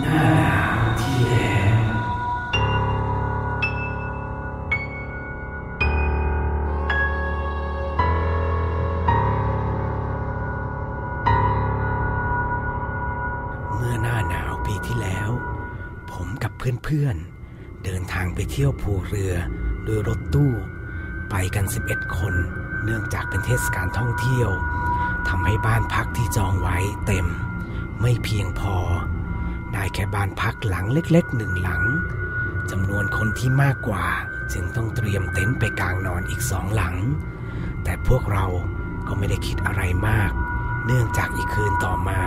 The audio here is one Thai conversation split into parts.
หน้าหนาวที่แล้วเมื่อหน้าหนาวปีที่แล้ว ผมกับเพื่อนๆ เดินทางไปเที่ยวภูเรือโดยรถตู้ ไปกัน 11 คน เนื่องจากเป็นเทศกาลท่องเที่ยวทำให้บ้านพักที่จองไว้เต็ม ไม่เพียงพอ ได้แค่บ้านพักหลังเล็กๆหนึ่งหลังจำนวนคนที่มากกว่า จึงต้องเตรียมเต็นท์ไปกลางนอนอีกสองหลัง แต่พวกเราก็ไม่ได้คิดอะไรมาก เนื่องจากอีกคืนต่อมา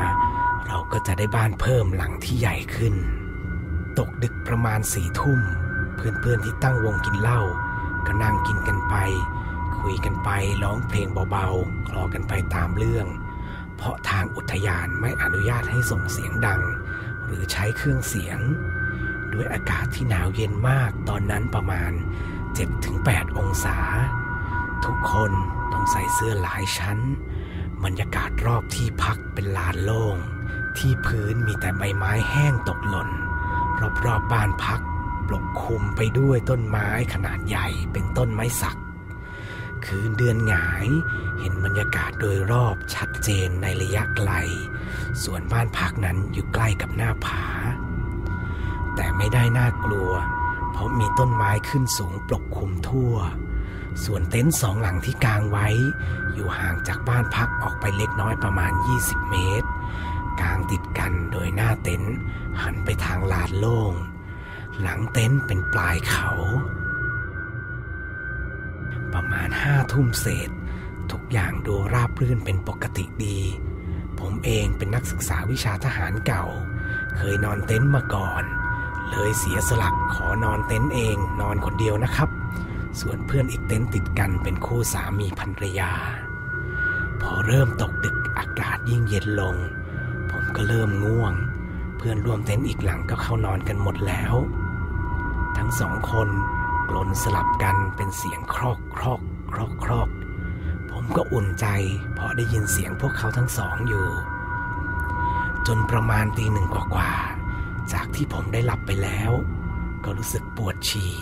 เราก็จะได้บ้านเพิ่มหลังที่ใหญ่ขึ้น ตกดึกประมาณสี่ทุ่ม เพื่อนๆที่ตั้งวงกินเหล้าก็นั่งกินกันไป คุยกันไปร้องเพลงเบาๆคลอกันไปตามเรื่อง เพราะทางอุทยานไม่อนุญาตให้ส่งเสียงดัง หรือใช้เครื่องเสียง ด้วยอากาศที่หนาวเย็นมากตอนนั้นประมาณ 7-8 องศา ทุกคนต้องใส่เสื้อหลายชั้น บรรยากาศรอบที่พักเป็นลานโล่ง ที่พื้นมีแต่ใบไม้แห้งตกหล่น รอบๆบบ้านพักปกคลุมไปด้วยต้นไม้ขนาดใหญ่เป็นต้นไม้สัก คืนเดือนหงาย เห็นบรรยากาศโดยรอบชัดเจนในระยะไกล ส่วนบ้านพักนั้นอยู่ใกล้กับหน้าผา แต่ไม่ได้น่ากลัว เพราะมีต้นไม้ขึ้นสูงปกคลุมทั่ว ส่วนเต็นท์สองหลังที่กางไว้ อยู่ห่างจากบ้านพักออกไปเล็กน้อยประมาณ 20 เมตร กางติดกันโดยหน้าเต็นท์หันไปทางลานโล่ง หลังเต็นท์เป็นปลายเขา ประมาณห้าทุ่มเศษ ทุกอย่างดูราบรื่นเป็นปกติดี ผมเองเป็นนักศึกษาวิชาทหารเก่า เคยนอนเต็นท์มาก่อน เลยเสียสละขอนอนเต็นท์เองนอนคนเดียวนะครับ ส่วนเพื่อนอีกเต็นท์ติดกันเป็นคู่สามีภรรยา พอเริ่มตกดึกอากาศยิ่งเย็นลง ผมก็เริ่มง่วง เพื่อนร่วมเต็นท์อีกหลังก็เข้านอนกันหมดแล้ว ทั้งสองคน กลนสลับกันเป็นเสียงครอกครอกครอกครอกผมก็อุ่นใจ เพราะได้ยินเสียงพวกเขาทั้งสองอยู่ จนประมาณตีหนึ่งกว่าๆจากที่ผมได้หลับไปแล้ว ก็รู้สึกปวดฉี่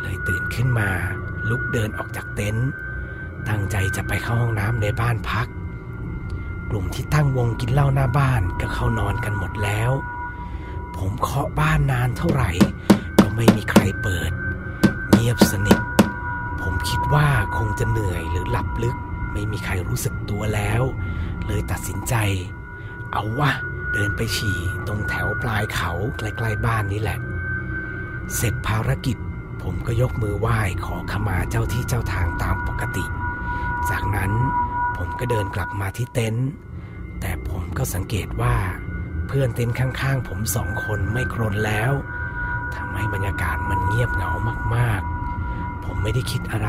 เลยตื่นขึ้นมาลุกเดินออกจากเต็นท์ตั้งใจจะไปเข้าห้องน้ำในบ้านพัก กลุ่มที่ตั้งวงกินเหล้าหน้าบ้านก็เข้านอนกันหมดแล้ว ผมเคาะบ้านนานเท่าไหร่ ก็ไม่มีใครเปิด บสนิท ผมคิดว่าคงจะเหนื่อยหรือหลับลึก ไม่มีใครรู้สึกตัวแล้ว เลยตัดสินใจ เอาวะเดินไปฉี่ตรงแถวปลายเขาใกล้ๆบ้านนี้แหละ เสร็จภารกิจ ผมก็ยกมือไหว้ขอขมาเจ้าที่เจ้าทางตามปกติ จากนั้นผมก็เดินกลับมาที่เต็นท์แต่ผมก็สังเกตว่า เพื่อนเต็นท์ข้างๆ ผมสองคนไม่กรนแล้วทำให้บรรยากาศมันเงียบเหงามากๆ ผมไม่ได้คิดอะไร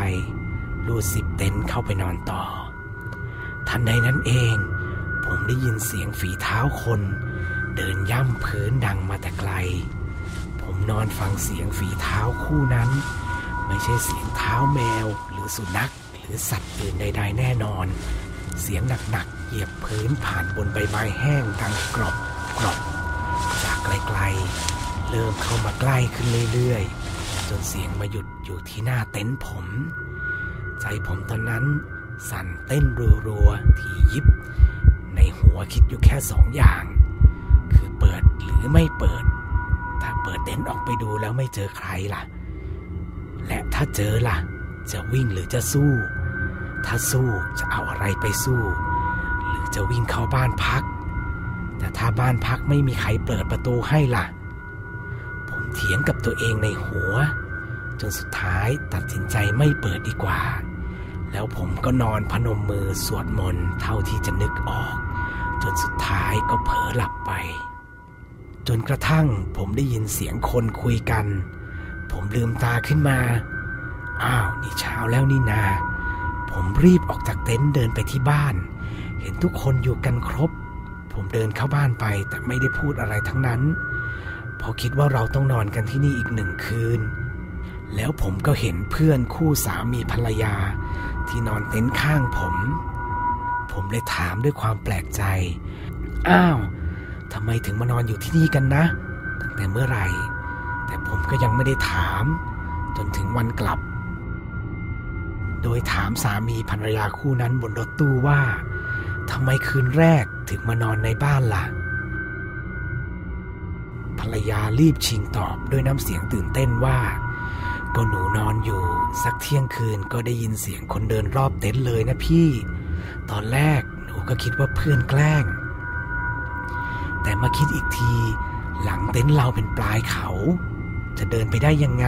รูดสิบเต็นท์เข้าไปนอนต่อ ทันใดนั้นเอง ผมได้ยินเสียงฝีเท้าคน เดินย่ำพื้นดังมาแต่ไกล ผมนอนฟังเสียงฝีเท้าคู่นั้น ไม่ใช่เสียงเท้าแมวหรือสุนัขหรือสัตว์อื่นใดๆแน่นอน เสียงหนักๆเหยียบพื้นผ่านบนใบไม้แห้งดังกรอบกรอบจากไกลๆเริ่มเข้ามาใกล้ขึ้นเรื่อยๆ จนเสียงมาหยุดอยู่ที่หน้าเต็นท์ผม ใจผมตอนนั้นสั่นเต้นรัวๆทียิบ ในหัวคิดอยู่แค่สองอย่าง คือเปิดหรือไม่เปิด ถ้าเปิดเต็นท์ออกไปดูแล้วไม่เจอใครล่ะ และถ้าเจอล่ะ จะวิ่งหรือจะสู้ ถ้าสู้จะเอาอะไรไปสู้ หรือจะวิ่งเข้าบ้านพัก แต่ถ้าบ้านพักไม่มีใครเปิดประตูให้ล่ะ เถียงกับตัวเองในหัว จนสุดท้ายตัดสินใจไม่เปิดดีกว่า แล้วผมก็นอนพนมมือสวดมนต์เท่าที่จะนึกออก จนสุดท้ายก็เผลอหลับไป จนกระทั่งผมได้ยินเสียงคนคุยกัน ผมลืมตาขึ้นมา อ้าวนี่เช้าแล้วนี่นา ผมรีบออกจากเต็นท์เดินไปที่บ้าน เห็นทุกคนอยู่กันครบ ผมเดินเข้าบ้านไปแต่ไม่ได้พูดอะไรทั้งนั้น พราะคิดว่าเราต้องนอนกันที่นี่อีกหนึ่งคืน แล้วผมก็เห็นเพื่อนคู่สามีภรรยา ที่นอนเต็นท์ข้างผม ผมเลยถามด้วยความแปลกใจ อ้าวทำไมถึงมานอนอยู่ที่นี่กันนะ ตั้งแต่เมื่อไหร่ แต่ผมก็ยังไม่ได้ถาม จนถึงวันกลับ โดยถามสามีภรรยาคู่นั้นบนรถตู้ว่าทำไมคืนแรกถึงมานอนในบ้านล่ะ รยารีบชิงตอบด้วยน้ำเสียงตื่นเต้นว่า ก็หนูนอนอยู่ สักเที่ยงคืนก็ได้ยินเสียงคนเดินรอบเต็นท์เลยนะพี่ ตอนแรกหนูก็คิดว่าเพื่อนแกล้ง แต่มาคิดอีกที หลังเต็นท์เราเป็นปลายเขา จะเดินไปได้ยังไง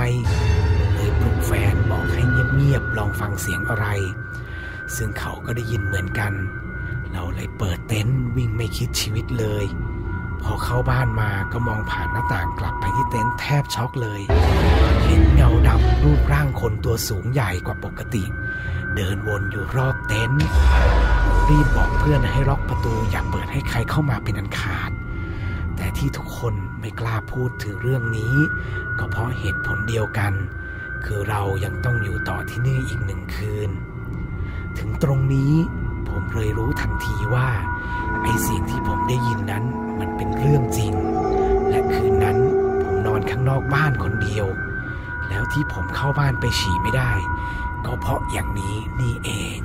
เลยปลุกแฟนบอกให้เงียบๆลองฟังเสียงอะไร ซึ่งเขาก็ได้ยินเหมือนกัน เราเลยเปิดเต็นท์วิ่งไม่คิดชีวิตเลย พอเข้าบ้านมาก็มองผ่านหน้าต่างกลับไปที่เต็นท์แทบช็อกเลย เห็นเงาดำรูปร่างคนตัวสูงใหญ่กว่าปกติ เดินวนอยู่รอบเต็นท์รีบบอกเพื่อนให้ล็อกประตูอย่าเปิดให้ใครเข้ามาเป็นอันขาด แต่ที่ทุกคนไม่กล้าพูดถึงเรื่องนี้ ก็เพราะเหตุผลเดียวกัน คือเรายังต้องอยู่ต่อที่นี่อีกหนึ่งคืน ถึงตรงนี้ ผมเลยรู้ทันทีว่า ไอเสียงที่ผมได้ยินนั้นมันเป็นเรื่องจริง และคืนนั้นผมนอนข้างนอกบ้านคนเดียว แล้วที่ผมเข้าบ้านไปฉี่ไม่ได้ ก็เพราะอย่างนี้นี่เอง